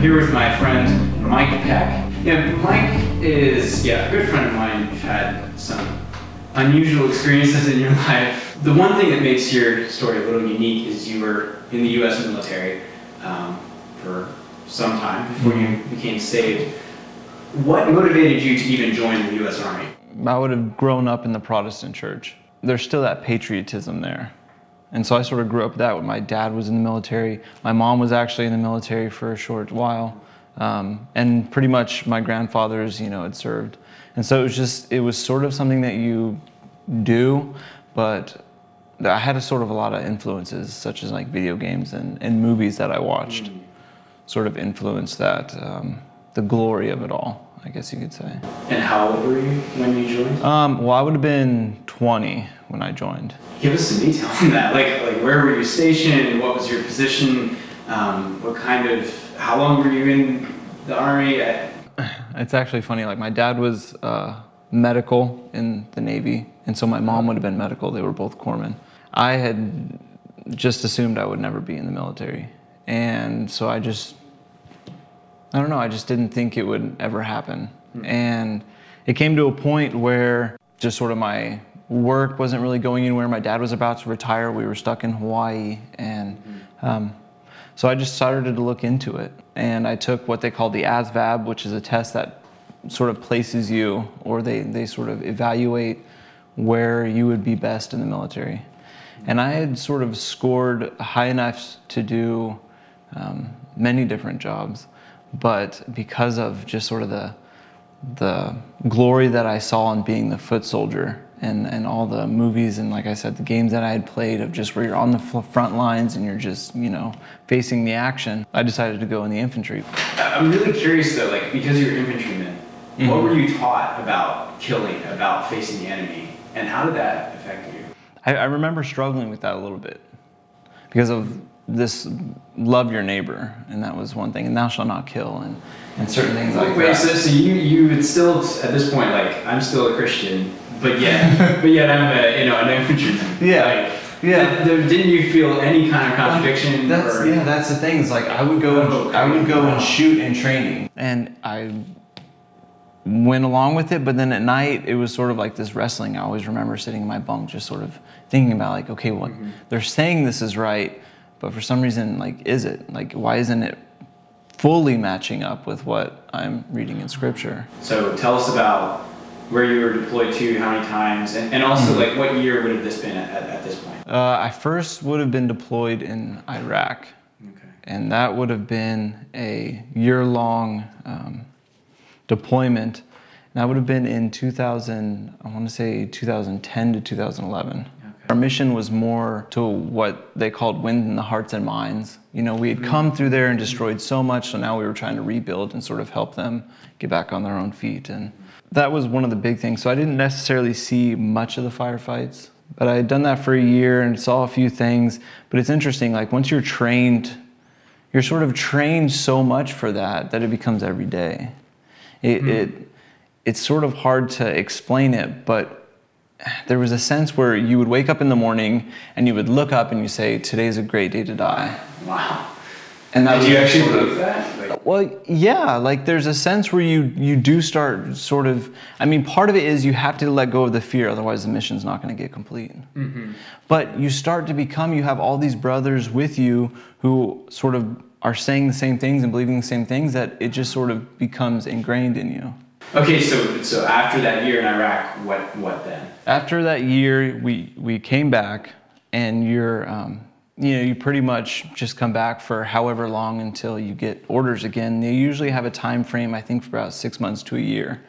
here with my friend Mike Peck. Yeah, Mike is yeah a good friend of mine. You've had some unusual experiences in your life. The one thing that makes your story a little unique is you were in the U.S. military um, for some time before you became saved. What motivated you to even join the U.S. Army? I would have grown up in the Protestant church. There's still that patriotism there. And so I sort of grew up with that. When my dad was in the military. My mom was actually in the military for a short while. Um, and pretty much my grandfathers, you know, had served. And so it was just, it was sort of something that you do, but I had a sort of a lot of influences, such as like video games and, and movies that I watched, sort of influenced that, um, the glory of it all, I guess you could say. And how old were you when you joined? Um, well, I would have been 20 when I joined. Give us some detail on that. Like, like where were you stationed? What was your position? Um, what kind of? How long were you in the army? I- It's actually funny. Like my dad was uh, medical in the Navy, and so my mom would have been medical. They were both corpsmen. I had just assumed I would never be in the military, and so I just, I don't know. I just didn't think it would ever happen, and it came to a point where just sort of my work wasn't really going anywhere. My dad was about to retire. We were stuck in Hawaii, and um, so I just started to look into it, and I took what they call the ASVAB, which is a test that sort of places you, or they, they sort of evaluate where you would be best in the military. And I had sort of scored high enough to do um, many different jobs, but because of just sort of the the glory that I saw in being the foot soldier and, and all the movies and like I said, the games that I had played of just where you're on the front lines and you're just, you know, facing the action, I decided to go in the infantry. I'm really curious though, like because you're infantrymen, mm-hmm. what were you taught about killing, about facing the enemy, and how did that affect you? I, I remember struggling with that a little bit because of this love your neighbor, and that was one thing, and thou shalt not kill, and, and certain things like Wait, that. so, so you you would still at this point like I'm still a Christian, but yet but yet I'm a you know an infantryman. Yeah. Like, Yeah. did- didn't you feel any kind of contradiction? That's or, yeah, that's the thing. Is like I would go, Oh, and, I would go wow. and shoot in training, and I went along with it. But then at night, it was sort of like this wrestling. I always remember sitting in my bunk, just sort of thinking about like, okay, well, mm-hmm. they're saying this is right, but for some reason, like, is it? Like, why isn't it fully matching up with what I'm reading in Scripture? So tell us about where you were deployed to, how many times, and, and also Mm-hmm. like what year would have this been at, at, this point? Uh, I first would have been deployed in Iraq. Okay. and that would have been a year-long um, deployment. And that would have been in 2000, I want to say 2010 to 2011. Our mission was more to what they called wind in the hearts and minds. You know, we had come mm-hmm. through there and destroyed so much, so now we were trying to rebuild and sort of help them get back on their own feet. And that was one of the big things. So I didn't necessarily see much of the firefights, but I had done that for a year and saw a few things. But it's interesting, like once you're trained, you're sort of trained so much for that that it becomes every day. It, mm-hmm. it it's sort of hard to explain it, but there was a sense where you would wake up in the morning and you would look up and you say, "Today's a great day to die." Wow. And that Did you actually believe that? Like, well, yeah, like there's a sense where you you do start sort of. I mean, part of it is you have to let go of the fear, otherwise the mission's not going to get complete. Mm-hmm. But you start to become. You have all these brothers with you who sort of are saying the same things and believing the same things that it just sort of becomes ingrained in you. Okay, so so after that year in Iraq, what what then? After that year, we we came back, and you're. Um, you know, you pretty much just come back for however long until you get orders again. They usually have a time frame, I think, for about six months to a year,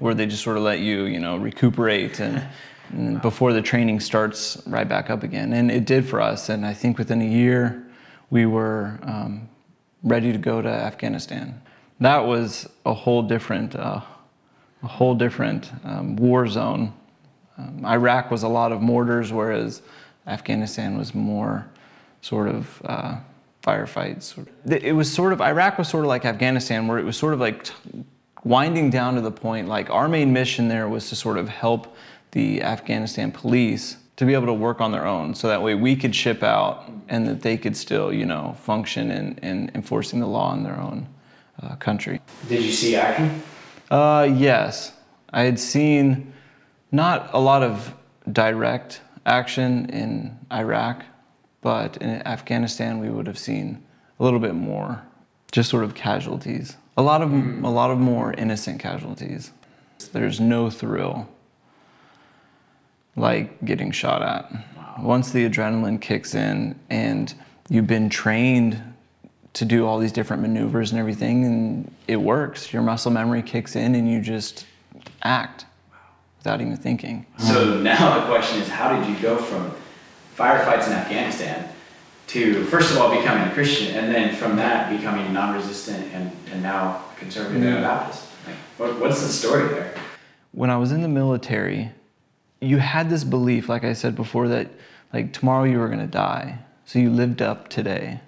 where they just sort of let you, you know, recuperate and, and before the training starts right back up again. And it did for us. And I think within a year, we were um, ready to go to Afghanistan. That was a whole different, uh, a whole different um, war zone. Um, Iraq was a lot of mortars, whereas Afghanistan was more sort of uh, firefights. It was sort of Iraq was sort of like Afghanistan, where it was sort of like t- winding down to the point. Like our main mission there was to sort of help the Afghanistan police to be able to work on their own, so that way we could ship out and that they could still, you know, function in, in enforcing the law on their own. uh, country. Did you see action? Uh, yes, I had seen not a lot of direct action in Iraq, but in Afghanistan we would have seen a little bit more, just sort of casualties. A lot of a lot of more innocent casualties. There's no thrill like getting shot at. Once the adrenaline kicks in and you've been trained to do all these different maneuvers and everything and it works, your muscle memory kicks in and you just act without even thinking. So now the question is, how did you go from firefights in Afghanistan to, first of all, becoming a Christian, and then from that becoming non-resistant and, and now conservative Yeah. Baptist? Like, what, what's the story there? when I was in the military, you had this belief, like I said before, that like tomorrow you were gonna die. So you lived up today.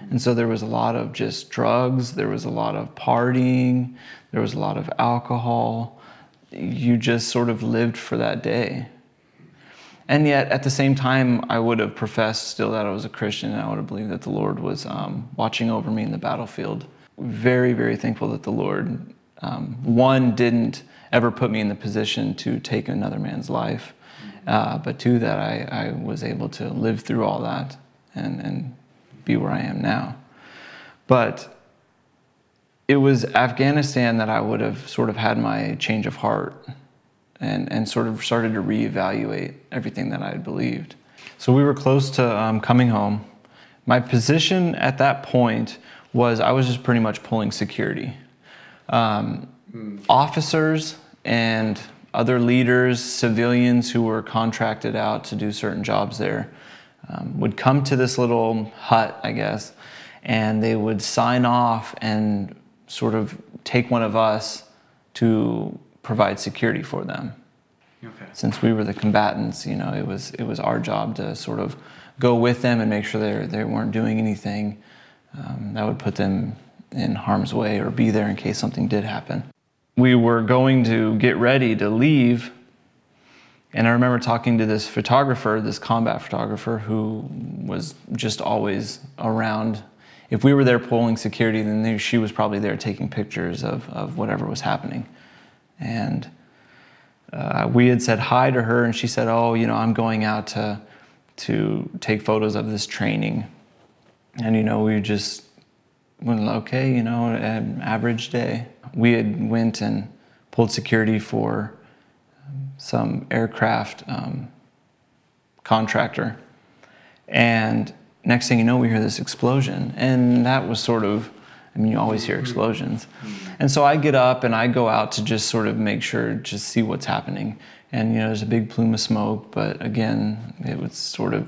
And so there was a lot of just drugs, there was a lot of partying, there was a lot of alcohol. You just sort of lived for that day. And yet, at the same time, I would have professed still that I was a Christian and I would have believed that the Lord was um, watching over me in the battlefield. Very, very thankful that the Lord, um, one, didn't ever put me in the position to take another man's life, uh, but two, that I, I was able to live through all that and, and be where I am now. But it was Afghanistan that I would have sort of had my change of heart and, and sort of started to reevaluate everything that I had believed. So we were close to um, coming home. My position at that point was I was just pretty much pulling security. Um, Officers and other leaders, civilians who were contracted out to do certain jobs there, um, would come to this little hut, I guess, and they would sign off and sort of take one of us to provide security for them. Okay. Since we were the combatants, you know, it was it was our job to sort of go with them and make sure they they weren't doing anything um, that would put them in harm's way or be there in case something did happen. We were going to get ready to leave, and I remember talking to this photographer, this combat photographer, who was just always around. If we were there pulling security, then she was probably there taking pictures of, of whatever was happening. And uh, we had said hi to her, and she said, "Oh, you know, I'm going out to to take photos of this training." And you know, we just went, "Okay, you know, an average day." We had went and pulled security for some aircraft um, contractor, and next thing you know, we hear this explosion, and that was sort of. I mean, you always hear explosions. And so I get up and I go out to just sort of make sure, just see what's happening. And, you know, there's a big plume of smoke, but again, it was sort of,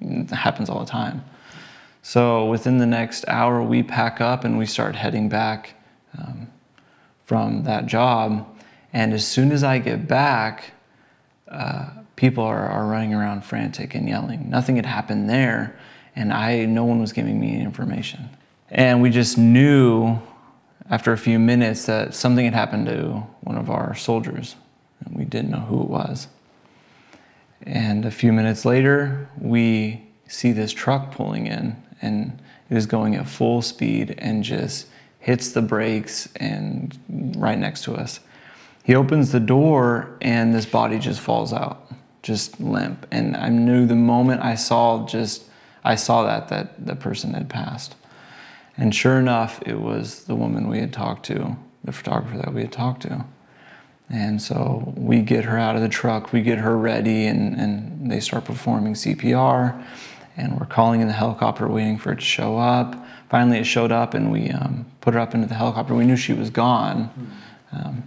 it happens all the time. So within the next hour, we pack up and we start heading back um, from that job. And as soon as I get back, uh, people are, are running around frantic and yelling. Nothing had happened there, and I no one was giving me any information. And we just knew after a few minutes that something had happened to one of our soldiers, and we didn't know who it was. And a few minutes later, we see this truck pulling in, and it is going at full speed and just hits the brakes and right next to us. He opens the door, and this body just falls out, just limp. And I knew the moment I saw just I saw that that the person had passed. And sure enough, it was the woman we had talked to, the photographer that we had talked to. And so we get her out of the truck, we get her ready, and, and they start performing CPR. And we're calling in the helicopter, waiting for it to show up. Finally, it showed up, and we um, put her up into the helicopter. We knew she was gone, um,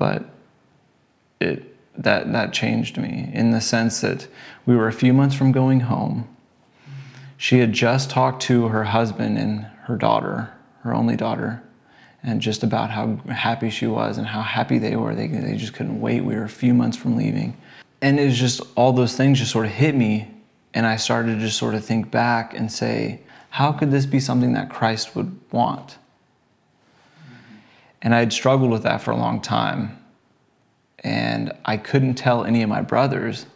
but it that that changed me in the sense that we were a few months from going home. She had just talked to her husband and her daughter, her only daughter, and just about how happy she was and how happy they were. They, they just couldn't wait. We were a few months from leaving. And it was just all those things just sort of hit me. And I started to just sort of think back and say, how could this be something that Christ would want? And I had struggled with that for a long time. And I couldn't tell any of my brothers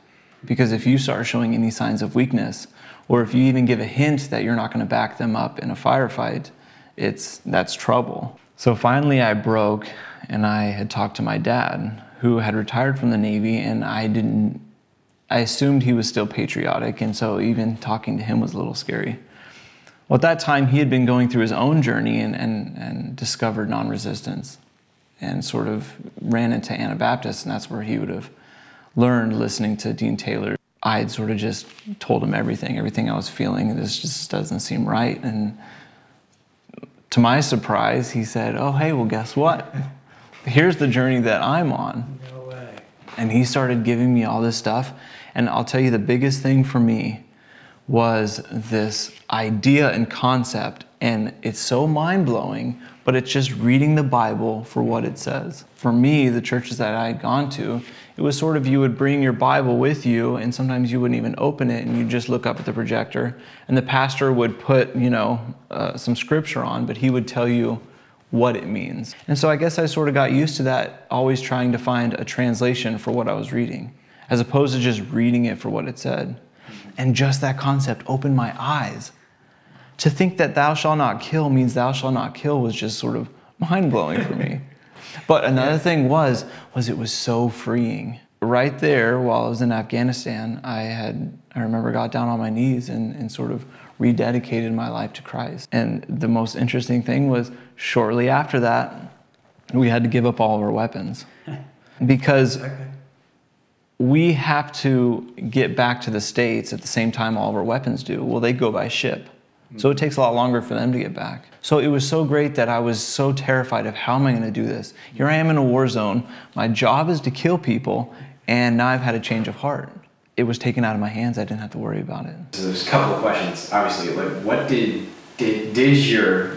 because if you start showing any signs of weakness, or if you even give a hint that you're not going to back them up in a firefight, it's that's trouble. So finally I broke and I had talked to my dad who had retired from the Navy and I didn't I assumed he was still patriotic and so even talking to him was a little scary. Well, at that time, he had been going through his own journey and, and, and discovered non resistance and sort of ran into Anabaptists, and that's where he would have learned listening to Dean Taylor. I had sort of just told him everything, everything I was feeling. This just doesn't seem right. And to my surprise, he said, Oh, hey, well, guess what? Here's the journey that I'm on. No way. And he started giving me all this stuff. And I'll tell you the biggest thing for me was this idea and concept. And it's so mind blowing, but it's just reading the Bible for what it says. For me, the churches that I had gone to, it was sort of you would bring your Bible with you, and sometimes you wouldn't even open it, and you just look up at the projector, and the pastor would put, you know, uh, some scripture on, but he would tell you what it means. And so I guess I sort of got used to that, always trying to find a translation for what I was reading, as opposed to just reading it for what it said. And just that concept opened my eyes. To think that thou shalt not kill means thou shalt not kill was just sort of mind blowing for me. But another thing was was it was so freeing. Right there, while I was in Afghanistan, I had I remember got down on my knees and, and sort of rededicated my life to Christ. And the most interesting thing was shortly after that, we had to give up all of our weapons because. We have to get back to the states at the same time all of our weapons do. Well, they go by ship, so it takes a lot longer for them to get back. So it was so great that I was so terrified of how am I going to do this? Here I am in a war zone. My job is to kill people, and now I've had a change of heart. It was taken out of my hands. I didn't have to worry about it. So there's a couple of questions. Obviously, like what did did did your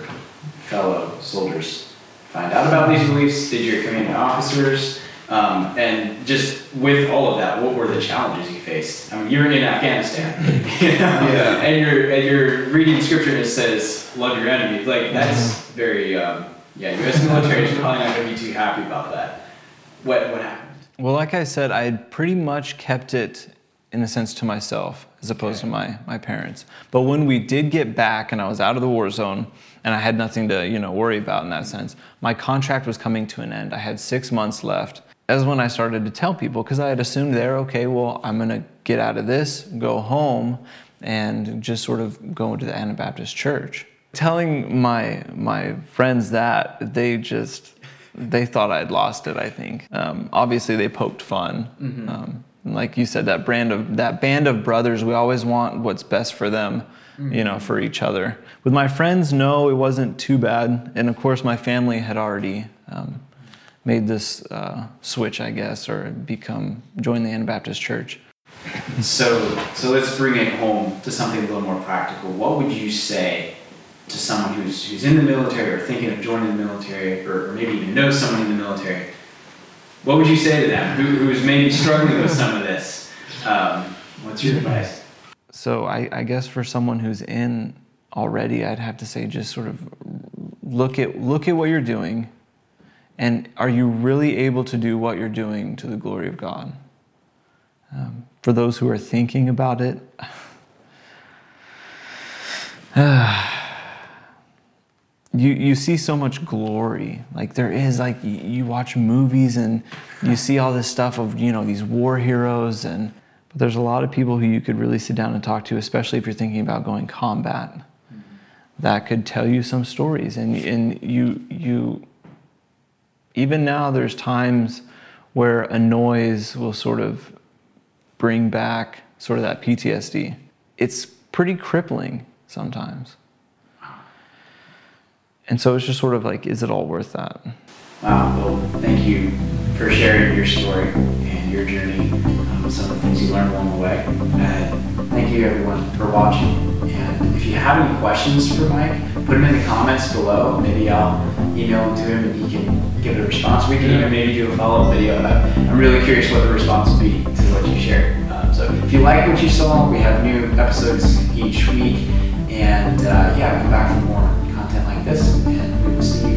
fellow soldiers find out about these beliefs? Did your commanding officers? Um, and just with all of that, what were the challenges you faced? I mean, you're in Afghanistan, you know? Yeah. and you're and you're reading scripture and it says, "Love your enemies." Like that's Mm-hmm. very, um, yeah. U.S. military is probably not going to be too happy about that. What what happened? Well, like I said, I had pretty much kept it in a sense to myself as opposed Okay. to my, my parents. But when we did get back and I was out of the war zone and I had nothing to, you know, worry about in that sense, my contract was coming to an end. I had six months left. As when I started to tell people, because I had assumed they're okay, well, I'm gonna get out of this, go home, and just sort of go into the Anabaptist church. Telling my my friends that, they just they thought I'd lost it. I think. Um, obviously, they poked fun. Um, like you said, that brand of that band of brothers, we always want what's best for them, you know, for each other. With my friends, no, it wasn't too bad. And of course, my family had already um, made this uh, switch, I guess, or become join the Anabaptist Church. So, so let's bring it home to something a little more practical. What would you say to someone who's, who's in the military or thinking of joining the military or, or maybe even knows someone in the military? What would you say to them who, who's maybe struggling with some of this? Um, what's your advice? So I, I guess for someone who's in already, I'd have to say just sort of look at look at what you're doing, and are you really able to do what you're doing to the glory of God? Um, for those who are thinking about it, you you see so much glory. Like there is like you, watch movies and you see all this stuff of you know these war heroes and but there's a lot of people who you could really sit down and talk to, especially if you're thinking about going combat. That could tell you some stories, and and you you. Even now, there's times where a noise will sort of bring back sort of that PTSD. It's pretty crippling sometimes. And so it's just sort of like, is it all worth that? Wow, well, thank you for sharing your story and your journey, um, some of the things you learned along the way. And thank you everyone for watching. And if you have any questions for Mike, put them in the comments below. Maybe I'll email them to him and he can give a response. We can even maybe do a follow-up video. I- I'm really curious what the response will be to what you shared. Um, so if you like what you saw, we have new episodes each week. And uh, yeah, come back for more content like this. And we will see you